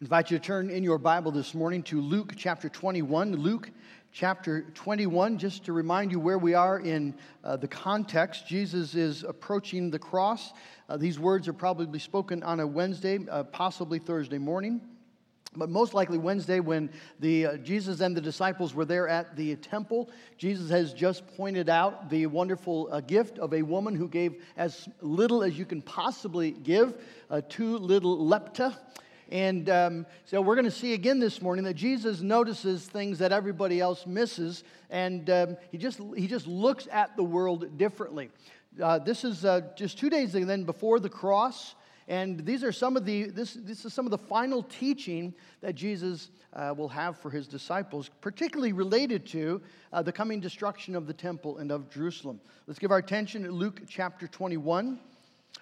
invite you to turn in your Bible this morning to Luke chapter 21. Luke chapter 21, just to remind you where we are in uh, the context. Jesus is approaching the cross. Uh, these words are probably spoken on a Wednesday, uh, possibly Thursday morning. But most likely Wednesday, when the, uh, Jesus and the disciples were there at the temple, Jesus has just pointed out the wonderful uh, gift of a woman who gave as little as you can possibly give, uh, two little lepta. And um, so we're going to see again this morning that Jesus notices things that everybody else misses, and um, he, just, he just looks at the world differently. Uh, this is uh, just two days then before the cross. And these are some of the, this, this is some of the final teaching that Jesus uh, will have for his disciples, particularly related to uh, the coming destruction of the temple and of Jerusalem. Let's give our attention to Luke chapter 21.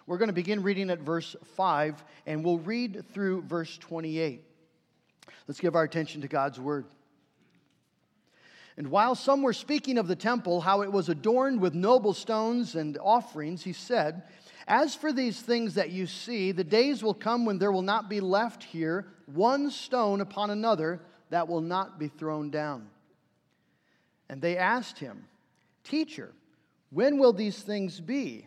We're going to begin reading at verse 5, and we'll read through verse 28. Let's give our attention to God's word. And while some were speaking of the temple, how it was adorned with noble stones and offerings, he said, as for these things that you see, the days will come when there will not be left here one stone upon another that will not be thrown down. And they asked him, Teacher, when will these things be?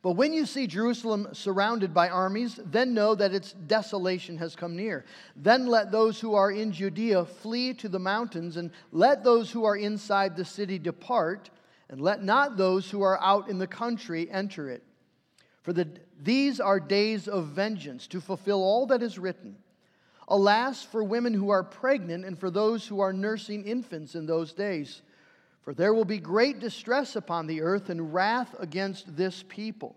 But when you see Jerusalem surrounded by armies, then know that its desolation has come near. Then let those who are in Judea flee to the mountains, and let those who are inside the city depart and let not those who are out in the country enter it. For the, these are days of vengeance, to fulfill all that is written. Alas, for women who are pregnant and for those who are nursing infants in those days. For there will be great distress upon the earth and wrath against this people.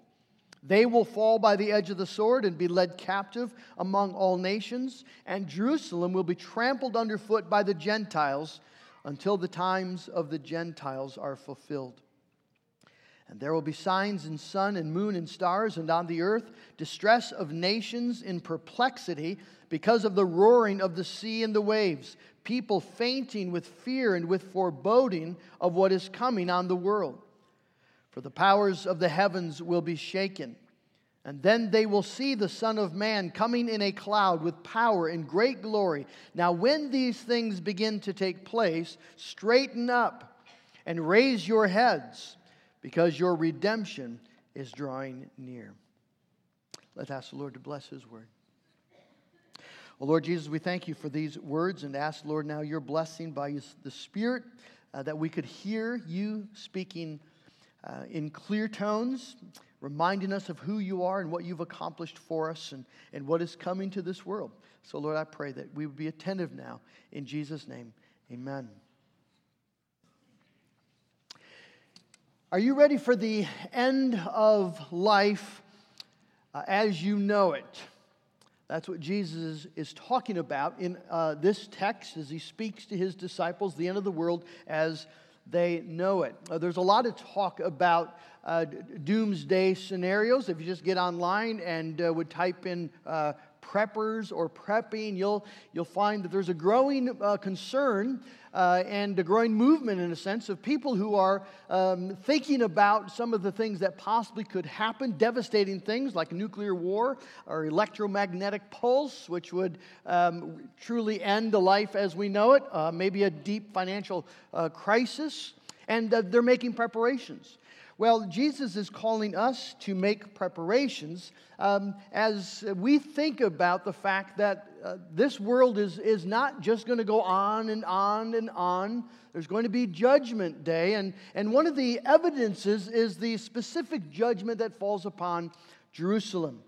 They will fall by the edge of the sword and be led captive among all nations, and Jerusalem will be trampled underfoot by the Gentiles until the times of the Gentiles are fulfilled. And there will be signs in sun and moon and stars, and on the earth distress of nations in perplexity because of the roaring of the sea and the waves, people fainting with fear and with foreboding of what is coming on the world. For the powers of the heavens will be shaken. And then they will see the Son of Man coming in a cloud with power and great glory. Now, when these things begin to take place, straighten up and raise your heads, because your redemption is drawing near. Let's ask the Lord to bless His word. Well, Lord Jesus, we thank you for these words and ask, Lord, now your blessing by the Spirit uh, that we could hear you speaking uh, in clear tones reminding us of who you are and what you've accomplished for us and, and what is coming to this world. So, Lord, I pray that we would be attentive now. In Jesus' name, amen. Are you ready for the end of life uh, as you know it? That's what Jesus is talking about in uh, this text as he speaks to his disciples, the end of the world as they know it. Uh, there's a lot of talk about uh, doomsday scenarios. If you just get online and uh, would type in uh, preppers or prepping, you'll, you'll find that there's a growing concern uh, and a growing movement, in a sense, of people who are um, thinking about some of the things that possibly could happen, devastating things like nuclear war or electromagnetic pulse, which would um, truly end the life as we know it, uh, maybe a deep financial uh, crisis. And uh, they're making preparations. Well, Jesus is calling us to make preparations um, as we think about the fact that uh, this world is, is not just going to go on and on and on. There's going to be judgment day. And, and one of the evidences is the specific judgment that falls upon Jerusalem.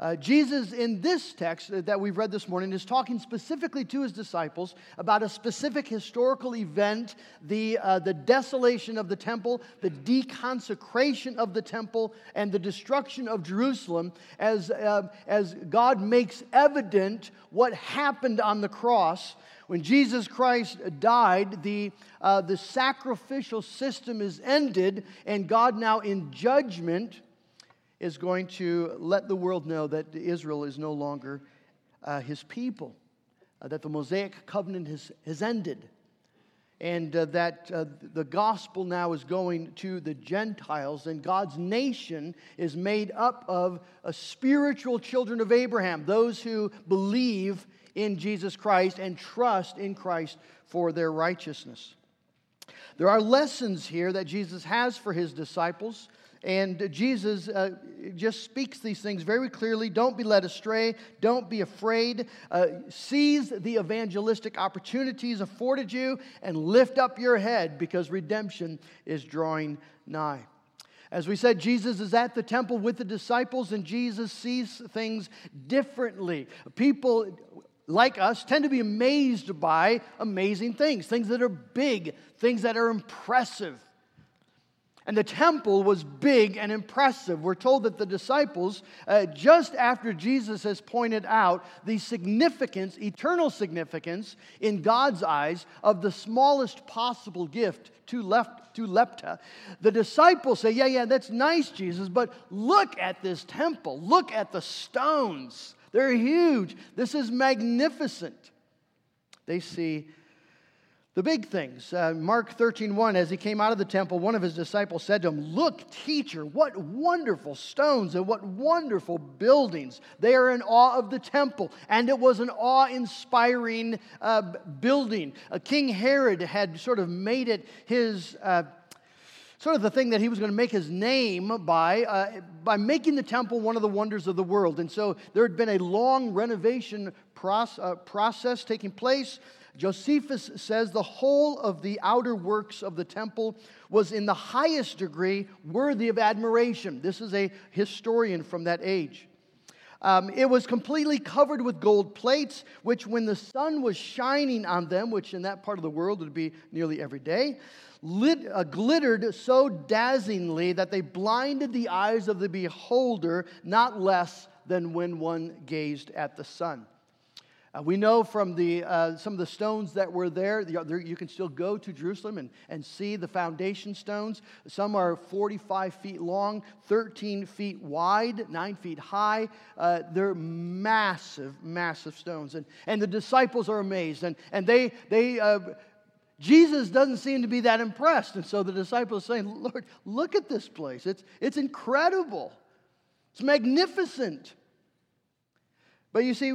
Uh, Jesus, in this text that we've read this morning, is talking specifically to his disciples about a specific historical event the, uh, the desolation of the temple, the deconsecration of the temple, and the destruction of Jerusalem as, uh, as God makes evident what happened on the cross. When Jesus Christ died, the, uh, the sacrificial system is ended, and God now, in judgment, is going to let the world know that Israel is no longer uh, his people, uh, that the Mosaic covenant has, has ended, and uh, that uh, the gospel now is going to the Gentiles, and God's nation is made up of uh, spiritual children of Abraham, those who believe in Jesus Christ and trust in Christ for their righteousness. There are lessons here that Jesus has for his disciples. And Jesus uh, just speaks these things very clearly. Don't be led astray. Don't be afraid. Uh, seize the evangelistic opportunities afforded you and lift up your head because redemption is drawing nigh. As we said, Jesus is at the temple with the disciples, and Jesus sees things differently. People like us tend to be amazed by amazing things, things that are big, things that are impressive. And the temple was big and impressive. We're told that the disciples, uh, just after Jesus has pointed out the significance, eternal significance in God's eyes of the smallest possible gift to, left, to lepta, the disciples say, Yeah, yeah, that's nice, Jesus, but look at this temple. Look at the stones. They're huge. This is magnificent. They see the big things. Uh, Mark 13, 1, as he came out of the temple, one of his disciples said to him, Look, teacher, what wonderful stones and what wonderful buildings. They are in awe of the temple. And it was an awe inspiring uh, building. Uh, King Herod had sort of made it his. Uh, sort of the thing that he was going to make his name by, uh, by making the temple one of the wonders of the world. And so there had been a long renovation process, uh, process taking place. Josephus says the whole of the outer works of the temple was in the highest degree worthy of admiration. This is a historian from that age. Um, it was completely covered with gold plates, which, when the sun was shining on them, which in that part of the world would be nearly every day, lit, uh, glittered so dazzlingly that they blinded the eyes of the beholder not less than when one gazed at the sun. Uh, we know from the, uh, some of the stones that were there, the, you can still go to Jerusalem and, and see the foundation stones. Some are 45 feet long, 13 feet wide, 9 feet high. Uh, they're massive, massive stones. And, and the disciples are amazed. And, and they, they uh, Jesus doesn't seem to be that impressed. And so the disciples are saying, Lord, look at this place. It's, it's incredible, it's magnificent. But you see,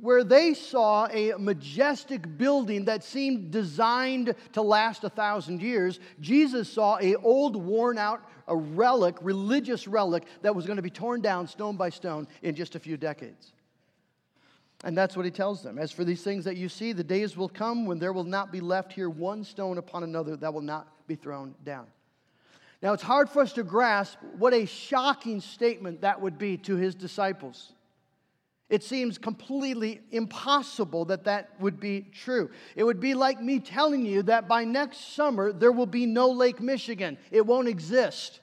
where they saw a majestic building that seemed designed to last a thousand years, Jesus saw a old, worn out, a relic, religious relic that was going to be torn down stone by stone in just a few decades. And that's what he tells them. As for these things that you see, the days will come when there will not be left here one stone upon another that will not be thrown down. Now, it's hard for us to grasp what a shocking statement that would be to his disciples. It seems completely impossible that that would be true. It would be like me telling you that by next summer there will be no Lake Michigan, it won't exist.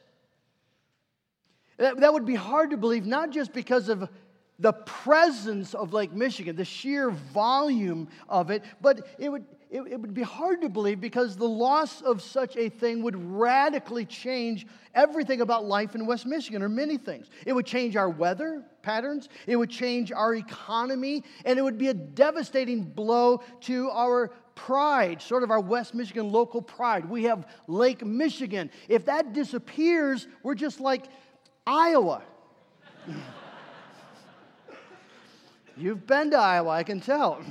That, that would be hard to believe, not just because of the presence of Lake Michigan, the sheer volume of it, but it would, it, it, would be hard to believe because the loss of such a thing would radically change everything about life in West Michigan, or many things. It would change our weather patterns, it would change our economy, and it would be a devastating blow to our pride, sort of our West Michigan local pride. We have Lake Michigan. If that disappears, we're just like Iowa. You've been to Iowa, I can tell.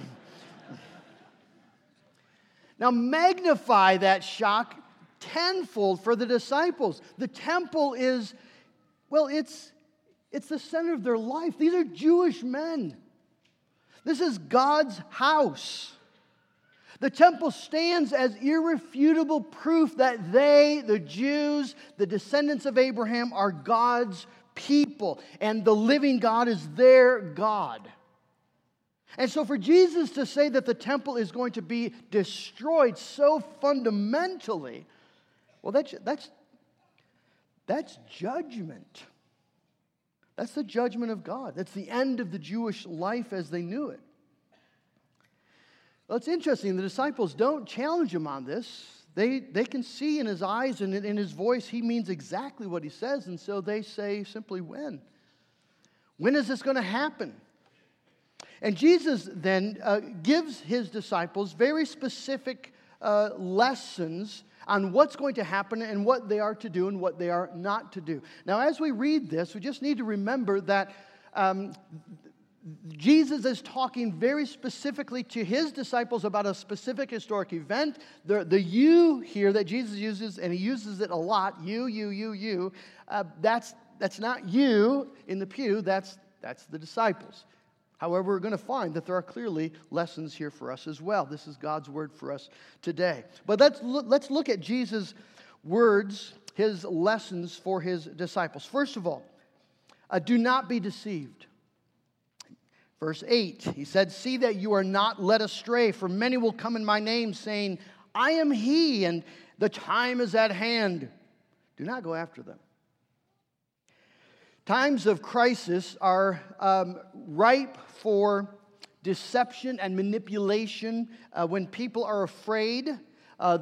Now, magnify that shock tenfold for the disciples. The temple is, well, it's, it's the center of their life. These are Jewish men. This is God's house. The temple stands as irrefutable proof that they, the Jews, the descendants of Abraham, are God's people, and the living God is their God. And so, for Jesus to say that the temple is going to be destroyed so fundamentally, well, that's, that's, that's judgment. That's the judgment of God. That's the end of the Jewish life as they knew it. Well, it's interesting. The disciples don't challenge him on this. They, they can see in his eyes and in his voice he means exactly what he says. And so they say simply, When? When is this going to happen? And Jesus then uh, gives his disciples very specific uh, lessons on what's going to happen and what they are to do and what they are not to do. Now, as we read this, we just need to remember that um, Jesus is talking very specifically to his disciples about a specific historic event. The, the you here that Jesus uses, and he uses it a lot you, you, you, you, uh, that's, that's not you in the pew, that's, that's the disciples. However, we're going to find that there are clearly lessons here for us as well. This is God's word for us today. But let's look, let's look at Jesus' words, his lessons for his disciples. First of all, uh, do not be deceived. Verse 8, he said, See that you are not led astray, for many will come in my name, saying, I am he, and the time is at hand. Do not go after them. Times of crisis are um, ripe for deception and manipulation. Uh, when people are afraid, uh,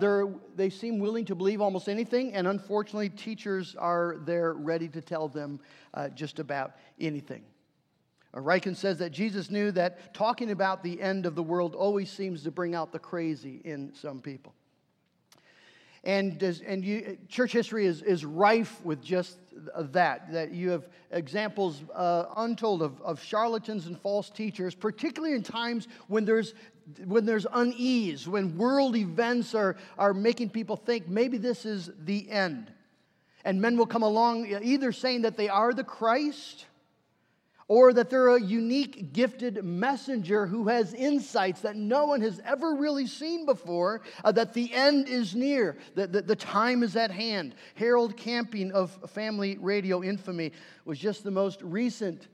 they seem willing to believe almost anything, and unfortunately, teachers are there ready to tell them uh, just about anything. Uh, Ryken says that Jesus knew that talking about the end of the world always seems to bring out the crazy in some people. And, does, and you, church history is, is rife with just that, that you have examples uh, untold of, of charlatans and false teachers, particularly in times when there's, when there's unease, when world events are, are making people think maybe this is the end. And men will come along either saying that they are the Christ or that they're a unique, gifted messenger who has insights that no one has ever really seen before, uh, that the end is near, that the, the time is at hand. Harold Camping of Family Radio Infamy was just the most recent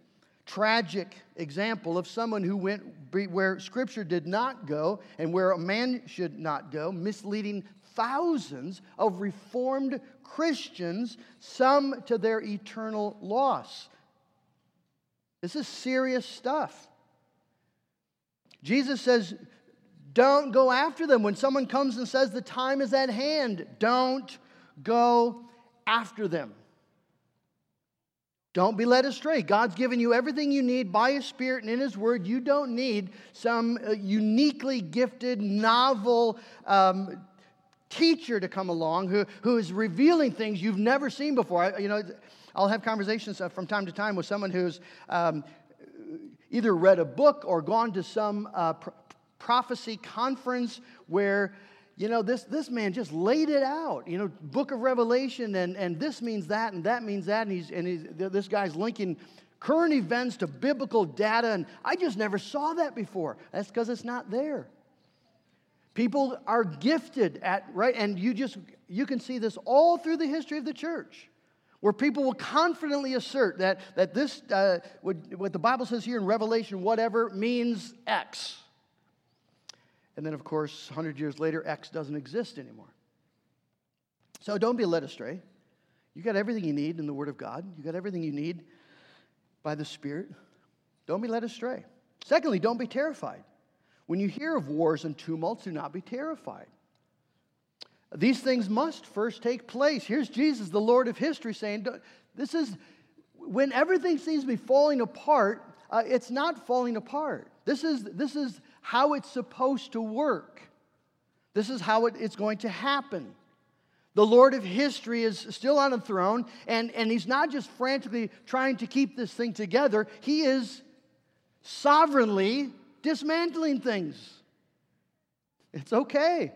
tragic example of someone who went where Scripture did not go and where a man should not go, misleading thousands of Reformed Christians, some to their eternal loss. This is serious stuff. Jesus says, don't go after them. When someone comes and says the time is at hand, don't go after them. Don't be led astray. God's given you everything you need by His Spirit and in His Word. You don't need some uh, uniquely gifted, novel um, teacher to come along who, who is revealing things you've never seen before. I, you know, I'll have conversations uh, from time to time with someone who's um, either read a book or gone to some uh, prophecy conference where you know this, this man just laid it out you know book of revelation and, and this means that and that means that and, he's, and he's, this guy's linking current events to biblical data and i just never saw that before. That's because it's not there. People are gifted at right and you just you can see this all through the history of the church where people will confidently assert that, that this, uh, what, what the Bible says here in Revelation, whatever, means X. And then, of course, 100 years later, X doesn't exist anymore. So don't be led astray. You got everything you need in the Word of God, you got everything you need by the Spirit. Don't be led astray. Secondly, don't be terrified. When you hear of wars and tumults, do not be terrified. These things must first take place. Here's Jesus, the Lord of history, saying, This is when everything seems to be falling apart, uh, it's not falling apart. This is, this is how it's supposed to work. This is how it, it's going to happen. The Lord of history is still on the throne, and, and he's not just frantically trying to keep this thing together, he is sovereignly dismantling things. It's okay.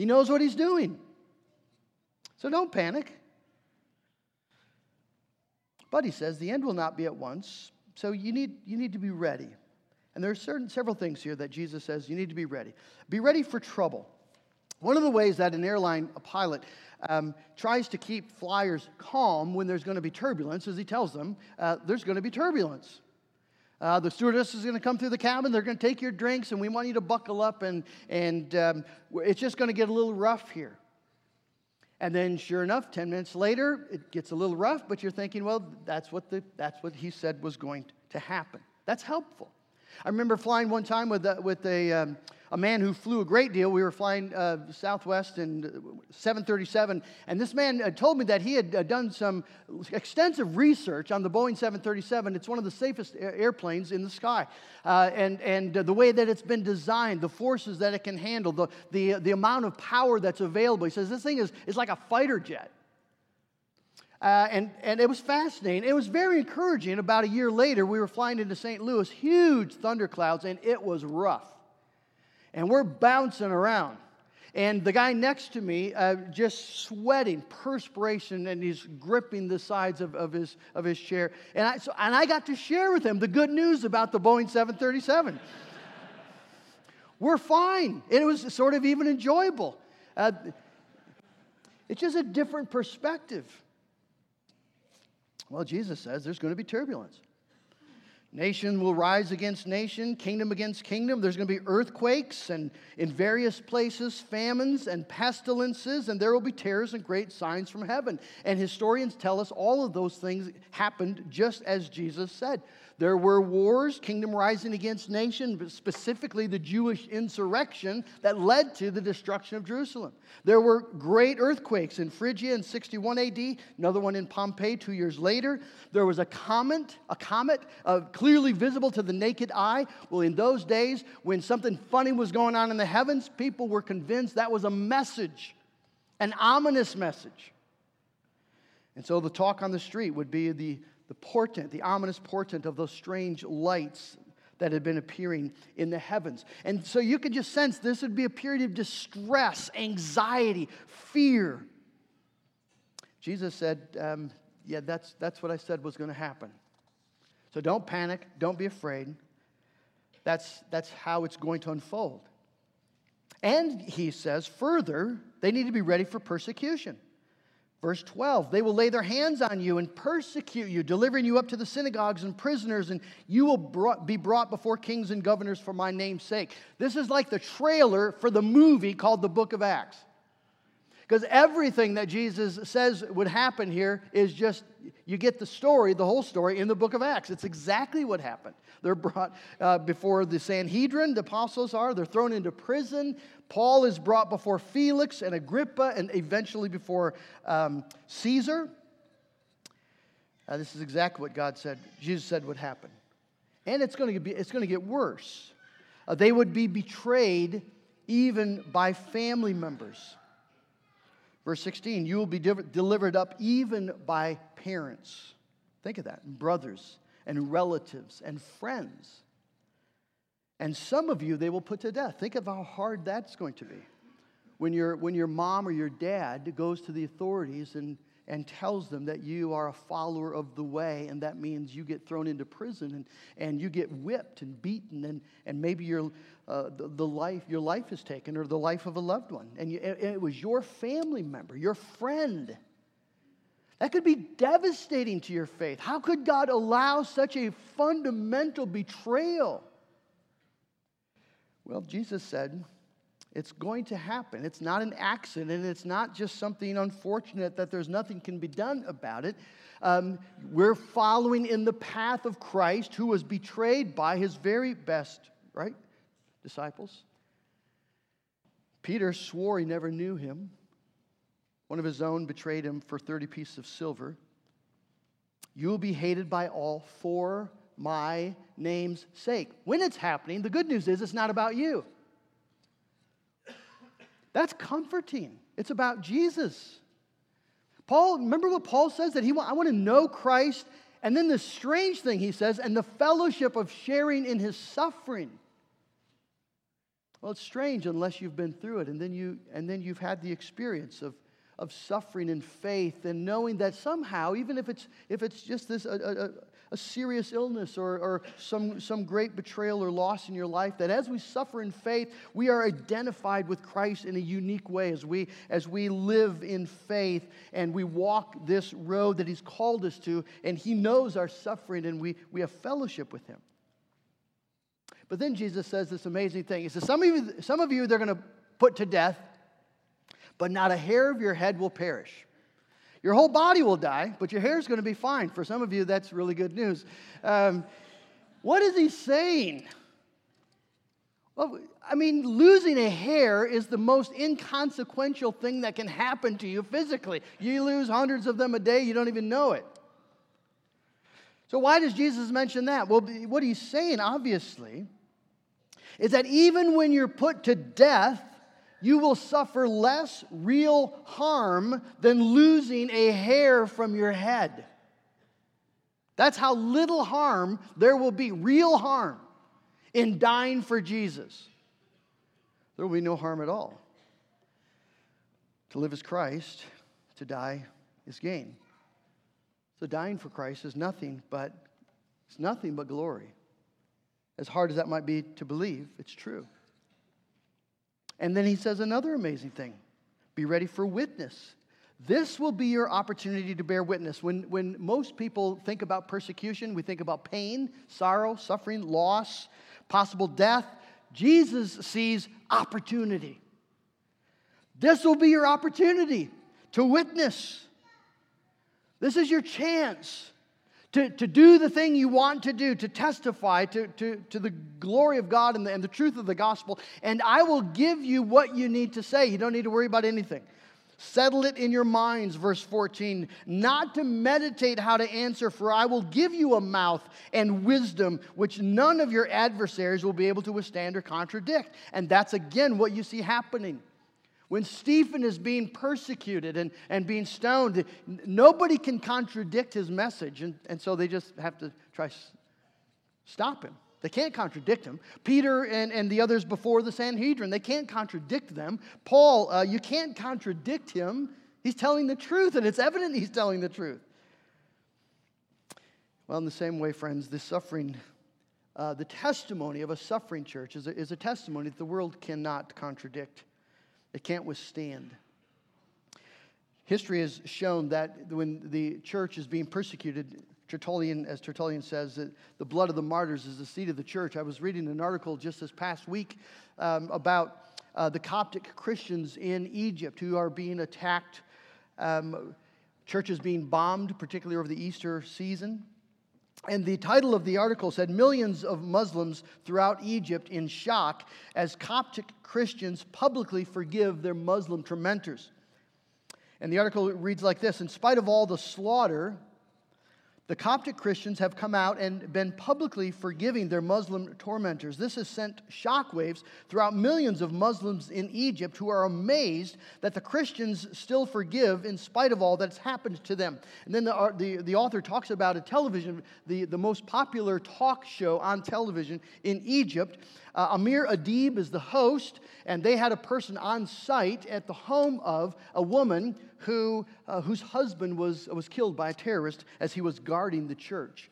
He knows what he's doing. So don't panic. But he says the end will not be at once, so you need, you need to be ready. And there are certain, several things here that Jesus says you need to be ready. Be ready for trouble. One of the ways that an airline a pilot um, tries to keep flyers calm when there's going to be turbulence is he tells them uh, there's going to be turbulence. Uh, the stewardess is going to come through the cabin. They're going to take your drinks, and we want you to buckle up, and, and um, it's just going to get a little rough here. And then, sure enough, 10 minutes later, it gets a little rough, but you're thinking, well, that's what, the, that's what he said was going to happen. That's helpful. I remember flying one time with, a, with a, um, a man who flew a great deal. We were flying uh, Southwest in 737, and this man uh, told me that he had uh, done some extensive research on the Boeing 737. It's one of the safest airplanes in the sky, uh, and, and uh, the way that it's been designed, the forces that it can handle, the, the, the amount of power that's available. He says this thing is, is like a fighter jet. Uh, and, and it was fascinating. It was very encouraging. About a year later, we were flying into St. Louis, huge thunderclouds, and it was rough and we're bouncing around. And the guy next to me, uh, just sweating, perspiration, and he's gripping the sides of, of, his, of his chair. And I, so, and I got to share with him the good news about the Boeing 737. we're fine. It was sort of even enjoyable. Uh, it's just a different perspective. Well, Jesus says there's going to be turbulence. Nation will rise against nation, kingdom against kingdom. There's going to be earthquakes and in various places, famines and pestilences, and there will be terrors and great signs from heaven. And historians tell us all of those things happened just as Jesus said. There were wars, kingdom rising against nation, but specifically the Jewish insurrection that led to the destruction of Jerusalem. There were great earthquakes in Phrygia in 61 AD, another one in Pompeii two years later. There was a comet, a comet uh, clearly visible to the naked eye. Well, in those days, when something funny was going on in the heavens, people were convinced that was a message, an ominous message. And so the talk on the street would be the the portent, the ominous portent of those strange lights that had been appearing in the heavens. And so you could just sense this would be a period of distress, anxiety, fear. Jesus said, um, Yeah, that's, that's what I said was going to happen. So don't panic, don't be afraid. That's, that's how it's going to unfold. And he says further, they need to be ready for persecution. Verse 12, they will lay their hands on you and persecute you, delivering you up to the synagogues and prisoners, and you will brought, be brought before kings and governors for my name's sake. This is like the trailer for the movie called the book of Acts. Because everything that Jesus says would happen here is just, you get the story, the whole story in the book of Acts. It's exactly what happened. They're brought uh, before the Sanhedrin, the apostles are. They're thrown into prison. Paul is brought before Felix and Agrippa and eventually before um, Caesar. Uh, this is exactly what God said, Jesus said would happen. And it's going to, be, it's going to get worse. Uh, they would be betrayed even by family members. Verse 16, you will be delivered up even by parents. Think of that, brothers and relatives and friends. And some of you, they will put to death. Think of how hard that's going to be. When, your when your mom or your dad goes to the authorities and, and tells them that you are a follower of the way, and that means you get thrown into prison and, and you get whipped and beaten, and, and maybe your, uh, the, the, life, your life is taken or the life of a loved one. And, you, and it was your family member, your friend. That could be devastating to your faith. How could God allow such a fundamental betrayal? Well, Jesus said, it's going to happen. It's not an accident. It's not just something unfortunate that there's nothing can be done about it. Um, we're following in the path of Christ, who was betrayed by his very best, right? disciples. Peter swore he never knew him. One of his own betrayed him for 30 pieces of silver. You will be hated by all for my name's sake. When it's happening, the good news is it's not about you. That's comforting. It's about Jesus. Paul, remember what Paul says that he I want to know Christ and then the strange thing he says and the fellowship of sharing in his suffering. Well, it's strange unless you've been through it and then you and then you've had the experience of of suffering and faith and knowing that somehow, even if it's, if it's just this, a, a, serious illness or, or some, some great betrayal or loss in your life, that as we suffer in faith, we are identified with Christ in a unique way as we, as we live in faith and we walk this road that He's called us to, and He knows our suffering and we, we have fellowship with Him. But then Jesus says this amazing thing. He says, Some of you, some of you they're going to put to death but not a hair of your head will perish. Your whole body will die, but your hair is going to be fine. For some of you, that's really good news. Um, what is he saying? Well, I mean, losing a hair is the most inconsequential thing that can happen to you physically. You lose hundreds of them a day, you don't even know it. So, why does Jesus mention that? Well, what he's saying, obviously, is that even when you're put to death, you will suffer less real harm than losing a hair from your head. That's how little harm there will be, real harm, in dying for Jesus. There will be no harm at all. To live as Christ, to die is gain. So dying for Christ is nothing but it's nothing but glory. As hard as that might be to believe, it's true. And then he says another amazing thing be ready for witness. This will be your opportunity to bear witness. When, when most people think about persecution, we think about pain, sorrow, suffering, loss, possible death. Jesus sees opportunity. This will be your opportunity to witness. This is your chance to, to do the thing you want to do, to testify to, to, to the glory of God and the, and the truth of the gospel. And I will give you what you need to say. You don't need to worry about anything. Settle it in your minds, verse 14, not to meditate how to answer, for I will give you a mouth and wisdom which none of your adversaries will be able to withstand or contradict. And that's again what you see happening. When Stephen is being persecuted and, and being stoned, nobody can contradict his message. And, and so they just have to try stop him. They can't contradict him. Peter and, and the others before the Sanhedrin, they can't contradict them. Paul, uh, you can't contradict him. He's telling the truth, and it's evident he's telling the truth. Well, in the same way, friends, the suffering, uh, the testimony of a suffering church is a, is a testimony that the world cannot contradict. It can't withstand. History has shown that when the church is being persecuted, Tertullian, as Tertullian says, that the blood of the martyrs is the seed of the church. I was reading an article just this past week um, about uh, the Coptic Christians in Egypt who are being attacked, um, churches being bombed, particularly over the Easter season. And the title of the article said Millions of Muslims throughout Egypt in shock as Coptic Christians publicly forgive their Muslim tormentors. And the article reads like this In spite of all the slaughter, the Coptic Christians have come out and been publicly forgiving their Muslim tormentors. This has sent shockwaves throughout millions of Muslims in Egypt who are amazed that the Christians still forgive in spite of all that's happened to them. And then the, uh, the, the author talks about a television, the, the most popular talk show on television in Egypt. Uh, Amir Adib is the host, and they had a person on site at the home of a woman who, uh, whose husband was, was killed by a terrorist as he was guarding the church.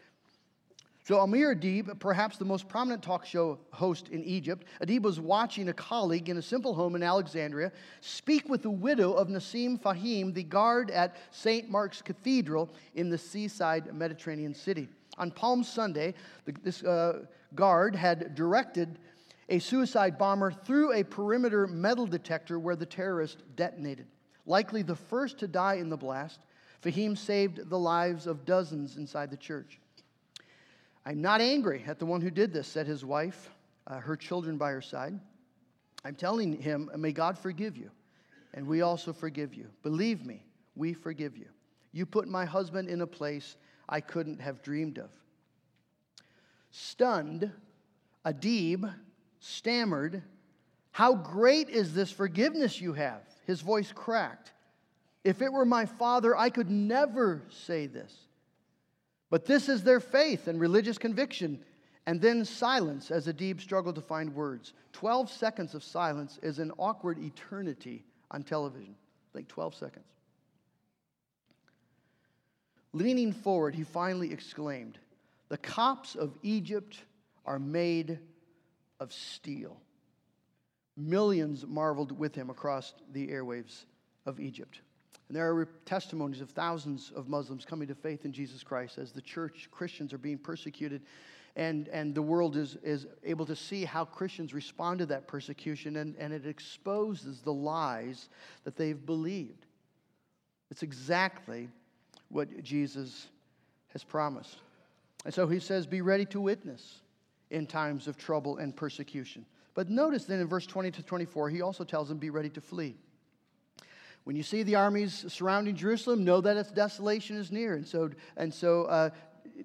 So, Amir Adib, perhaps the most prominent talk show host in Egypt, Adib was watching a colleague in a simple home in Alexandria speak with the widow of Nassim Fahim, the guard at St. Mark's Cathedral in the seaside Mediterranean city. On Palm Sunday, this uh, guard had directed a suicide bomber through a perimeter metal detector where the terrorist detonated. Likely the first to die in the blast, Fahim saved the lives of dozens inside the church. I'm not angry at the one who did this, said his wife. uh, her children by her side. I'm telling him, may God forgive you, and we also forgive you. Believe me, we forgive you. You put my husband in a place I couldn't have dreamed of. Stunned, Adib stammered, How great is this forgiveness you have? His voice cracked. If it were my father, I could never say this. But this is their faith and religious conviction. And then silence as Adib struggled to find words. 12 seconds of silence is an awkward eternity on television. Like 12 seconds. Leaning forward, he finally exclaimed, The Copts of Egypt are made of steel. Millions marveled with him across the airwaves of Egypt. And there are testimonies of thousands of Muslims coming to faith in Jesus Christ as the church, Christians are being persecuted, and, and the world is, is able to see how Christians respond to that persecution, and, and it exposes the lies that they've believed. It's exactly what Jesus has promised. And so he says, Be ready to witness in times of trouble and persecution. But notice then in verse 20 to 24, he also tells them, Be ready to flee. When you see the armies surrounding Jerusalem, know that its desolation is near. And so, and so uh,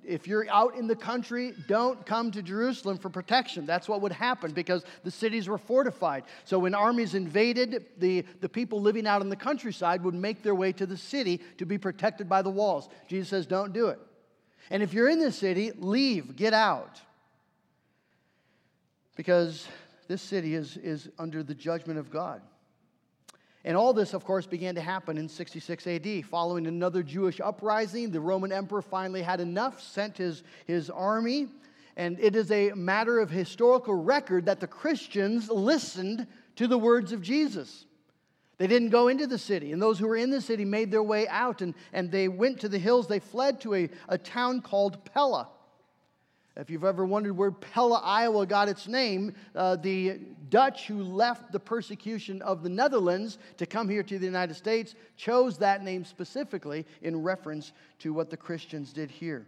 if you're out in the country, don't come to Jerusalem for protection. That's what would happen because the cities were fortified. So when armies invaded, the, the people living out in the countryside would make their way to the city to be protected by the walls. Jesus says, don't do it. And if you're in the city, leave, get out. Because this city is, is under the judgment of God. And all this, of course, began to happen in 66 AD. Following another Jewish uprising, the Roman emperor finally had enough, sent his, his army. And it is a matter of historical record that the Christians listened to the words of Jesus. They didn't go into the city, and those who were in the city made their way out, and, and they went to the hills. They fled to a, a town called Pella. If you've ever wondered where Pella, Iowa got its name, uh, the Dutch who left the persecution of the Netherlands to come here to the United States chose that name specifically in reference to what the Christians did here.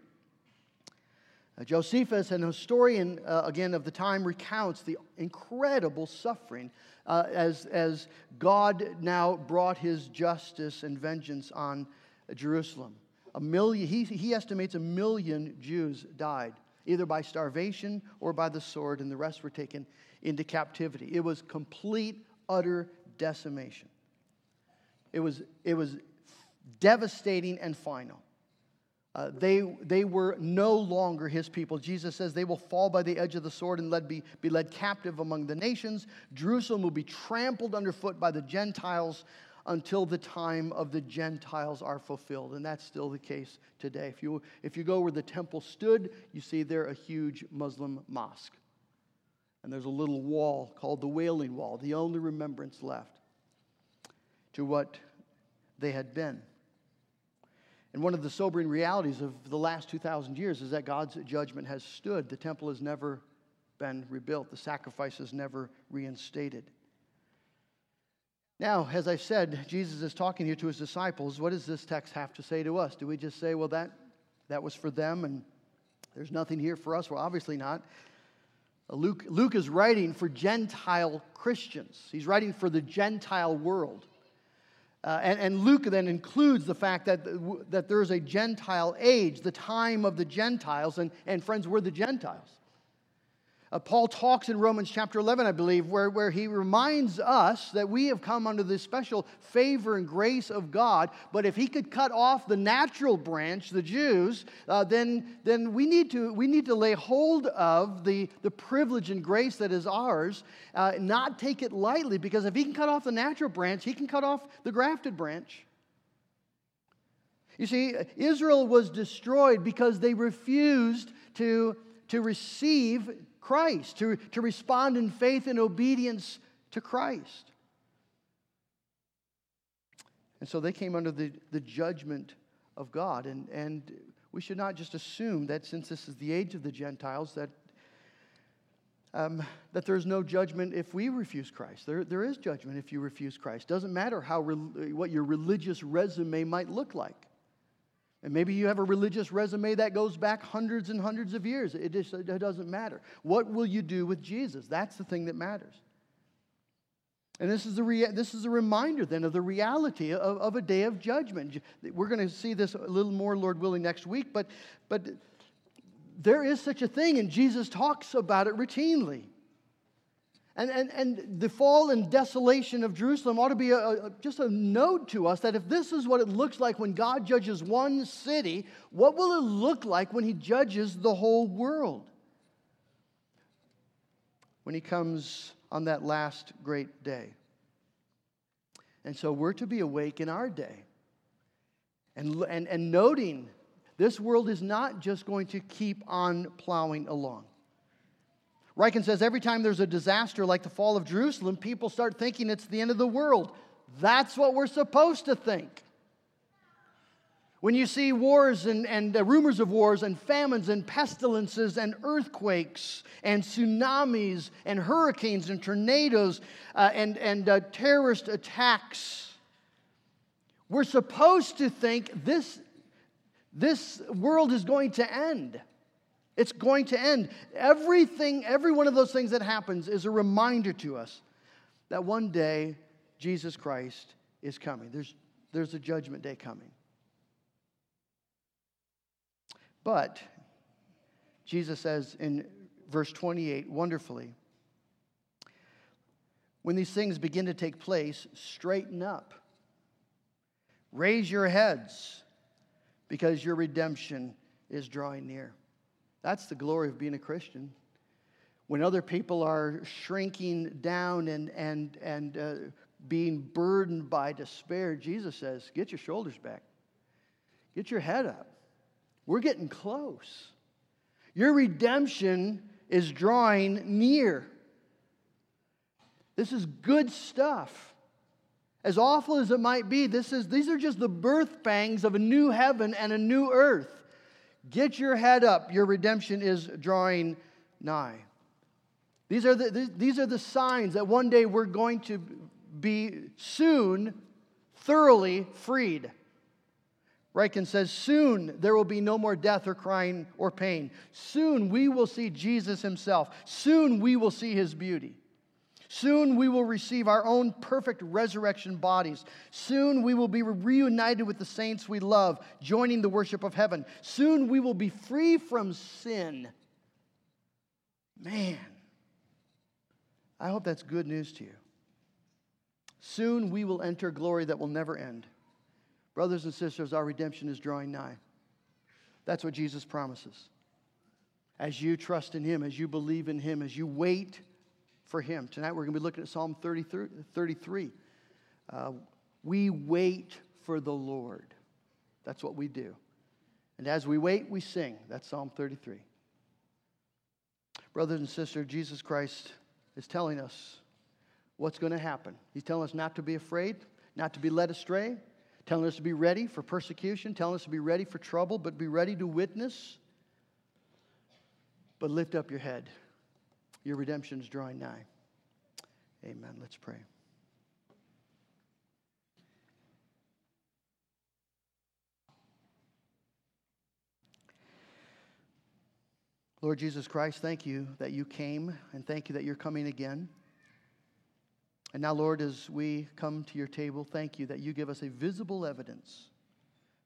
Uh, Josephus, an historian uh, again of the time, recounts the incredible suffering uh, as, as God now brought his justice and vengeance on Jerusalem. A million, he, he estimates a million Jews died either by starvation or by the sword, and the rest were taken into captivity. It was complete, utter decimation. It was, it was devastating and final. Uh, they, they were no longer his people. Jesus says they will fall by the edge of the sword and led, be, be led captive among the nations. Jerusalem will be trampled underfoot by the Gentiles until the time of the Gentiles are fulfilled. And that's still the case today. If you, if you go where the temple stood, you see there a huge Muslim mosque. And there's a little wall called the Wailing Wall, the only remembrance left to what they had been. And one of the sobering realities of the last 2,000 years is that God's judgment has stood. The temple has never been rebuilt, the sacrifice is never reinstated. Now, as I said, Jesus is talking here to his disciples. What does this text have to say to us? Do we just say, well, that, that was for them and there's nothing here for us? Well, obviously not. Uh, Luke, Luke is writing for Gentile Christians, he's writing for the Gentile world. Uh, and, and, Luke then includes the fact that, that there is a Gentile age, the time of the Gentiles. And, and friends, we're the Gentiles. Uh, Paul talks in Romans chapter 11, I believe, where, where he reminds us that we have come under the special favor and grace of God. But if he could cut off the natural branch, the Jews, uh, then, then we, need to, we need to lay hold of the, the privilege and grace that is ours, uh, not take it lightly, because if he can cut off the natural branch, he can cut off the grafted branch. You see, Israel was destroyed because they refused to, to receive Christ, to, to respond in faith and obedience to Christ. And so they came under the, the judgment of God. And, and we should not just assume that since this is the age of the Gentiles, that, um, that there's no judgment if we refuse Christ. There, there is judgment if you refuse Christ. Doesn't matter how re- what your religious resume might look like. And maybe you have a religious resume that goes back hundreds and hundreds of years. It, just, it doesn't matter. What will you do with Jesus? That's the thing that matters. And this is, a rea- this is a reminder then of the reality of, of a day of judgment. We're going to see this a little more, Lord willing, next week, but, but there is such a thing, and Jesus talks about it routinely. And, and, and the fall and desolation of Jerusalem ought to be a, a, just a note to us that if this is what it looks like when God judges one city, what will it look like when He judges the whole world? When He comes on that last great day. And so we're to be awake in our day and, and, and noting this world is not just going to keep on plowing along. Ryken says every time there's a disaster like the fall of Jerusalem, people start thinking it's the end of the world. That's what we're supposed to think. When you see wars and, and rumors of wars and famines and pestilences and earthquakes and tsunamis and hurricanes and tornadoes uh, and, and uh, terrorist attacks, we're supposed to think this, this world is going to end. It's going to end. Everything, every one of those things that happens is a reminder to us that one day Jesus Christ is coming. There's, there's a judgment day coming. But Jesus says in verse 28 wonderfully, when these things begin to take place, straighten up. Raise your heads because your redemption is drawing near. That's the glory of being a Christian. When other people are shrinking down and, and, and uh, being burdened by despair, Jesus says, Get your shoulders back, get your head up. We're getting close. Your redemption is drawing near. This is good stuff. As awful as it might be, this is, these are just the birth pangs of a new heaven and a new earth. Get your head up. Your redemption is drawing nigh. These are the, these are the signs that one day we're going to be soon thoroughly freed. Ryken says, Soon there will be no more death or crying or pain. Soon we will see Jesus himself. Soon we will see his beauty. Soon we will receive our own perfect resurrection bodies. Soon we will be reunited with the saints we love, joining the worship of heaven. Soon we will be free from sin. Man, I hope that's good news to you. Soon we will enter glory that will never end. Brothers and sisters, our redemption is drawing nigh. That's what Jesus promises. As you trust in Him, as you believe in Him, as you wait for Him. Tonight we're going to be looking at Psalm 33. Uh, we wait for the Lord. That's what we do. And as we wait, we sing. That's Psalm 33. Brothers and sisters, Jesus Christ is telling us what's going to happen. He's telling us not to be afraid, not to be led astray, telling us to be ready for persecution, telling us to be ready for trouble, but be ready to witness. But lift up your head. Your redemption is drawing nigh. Amen. Let's pray. Lord Jesus Christ, thank you that you came and thank you that you're coming again. And now, Lord, as we come to your table, thank you that you give us a visible evidence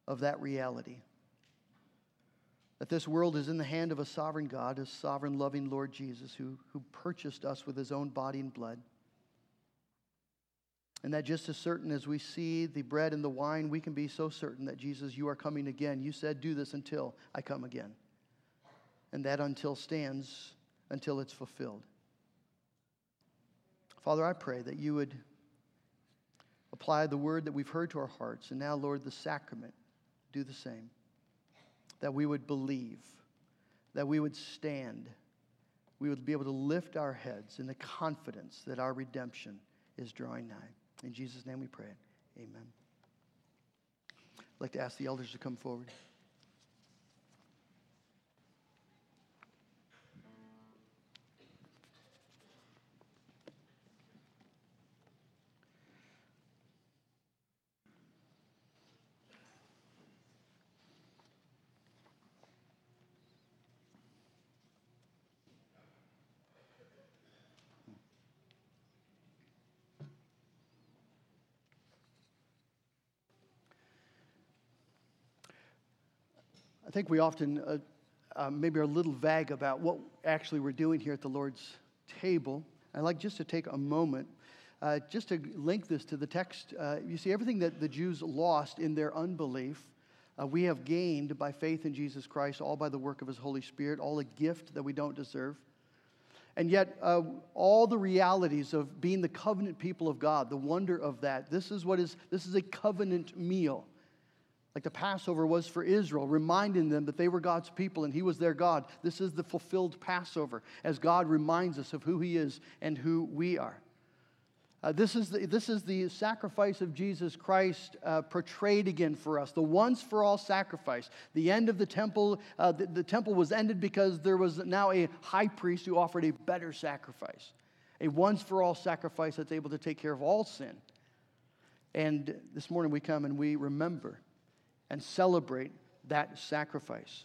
of that reality. That this world is in the hand of a sovereign God, a sovereign, loving Lord Jesus, who, who purchased us with his own body and blood. And that just as certain as we see the bread and the wine, we can be so certain that Jesus, you are coming again. You said, Do this until I come again. And that until stands until it's fulfilled. Father, I pray that you would apply the word that we've heard to our hearts, and now, Lord, the sacrament, do the same. That we would believe, that we would stand, we would be able to lift our heads in the confidence that our redemption is drawing nigh. In Jesus' name we pray. Amen. I'd like to ask the elders to come forward. I think we often uh, uh, maybe are a little vague about what actually we're doing here at the Lord's table. I'd like just to take a moment uh, just to link this to the text. Uh, you see, everything that the Jews lost in their unbelief, uh, we have gained by faith in Jesus Christ, all by the work of His Holy Spirit, all a gift that we don't deserve. And yet, uh, all the realities of being the covenant people of God, the wonder of that, this is what is, this is a covenant meal like the Passover was for Israel, reminding them that they were God's people and He was their God. This is the fulfilled Passover as God reminds us of who He is and who we are. Uh, this, is the, this is the sacrifice of Jesus Christ uh, portrayed again for us, the once for all sacrifice. The end of the temple, uh, the, the temple was ended because there was now a high priest who offered a better sacrifice, a once for all sacrifice that's able to take care of all sin. And this morning we come and we remember and celebrate that sacrifice.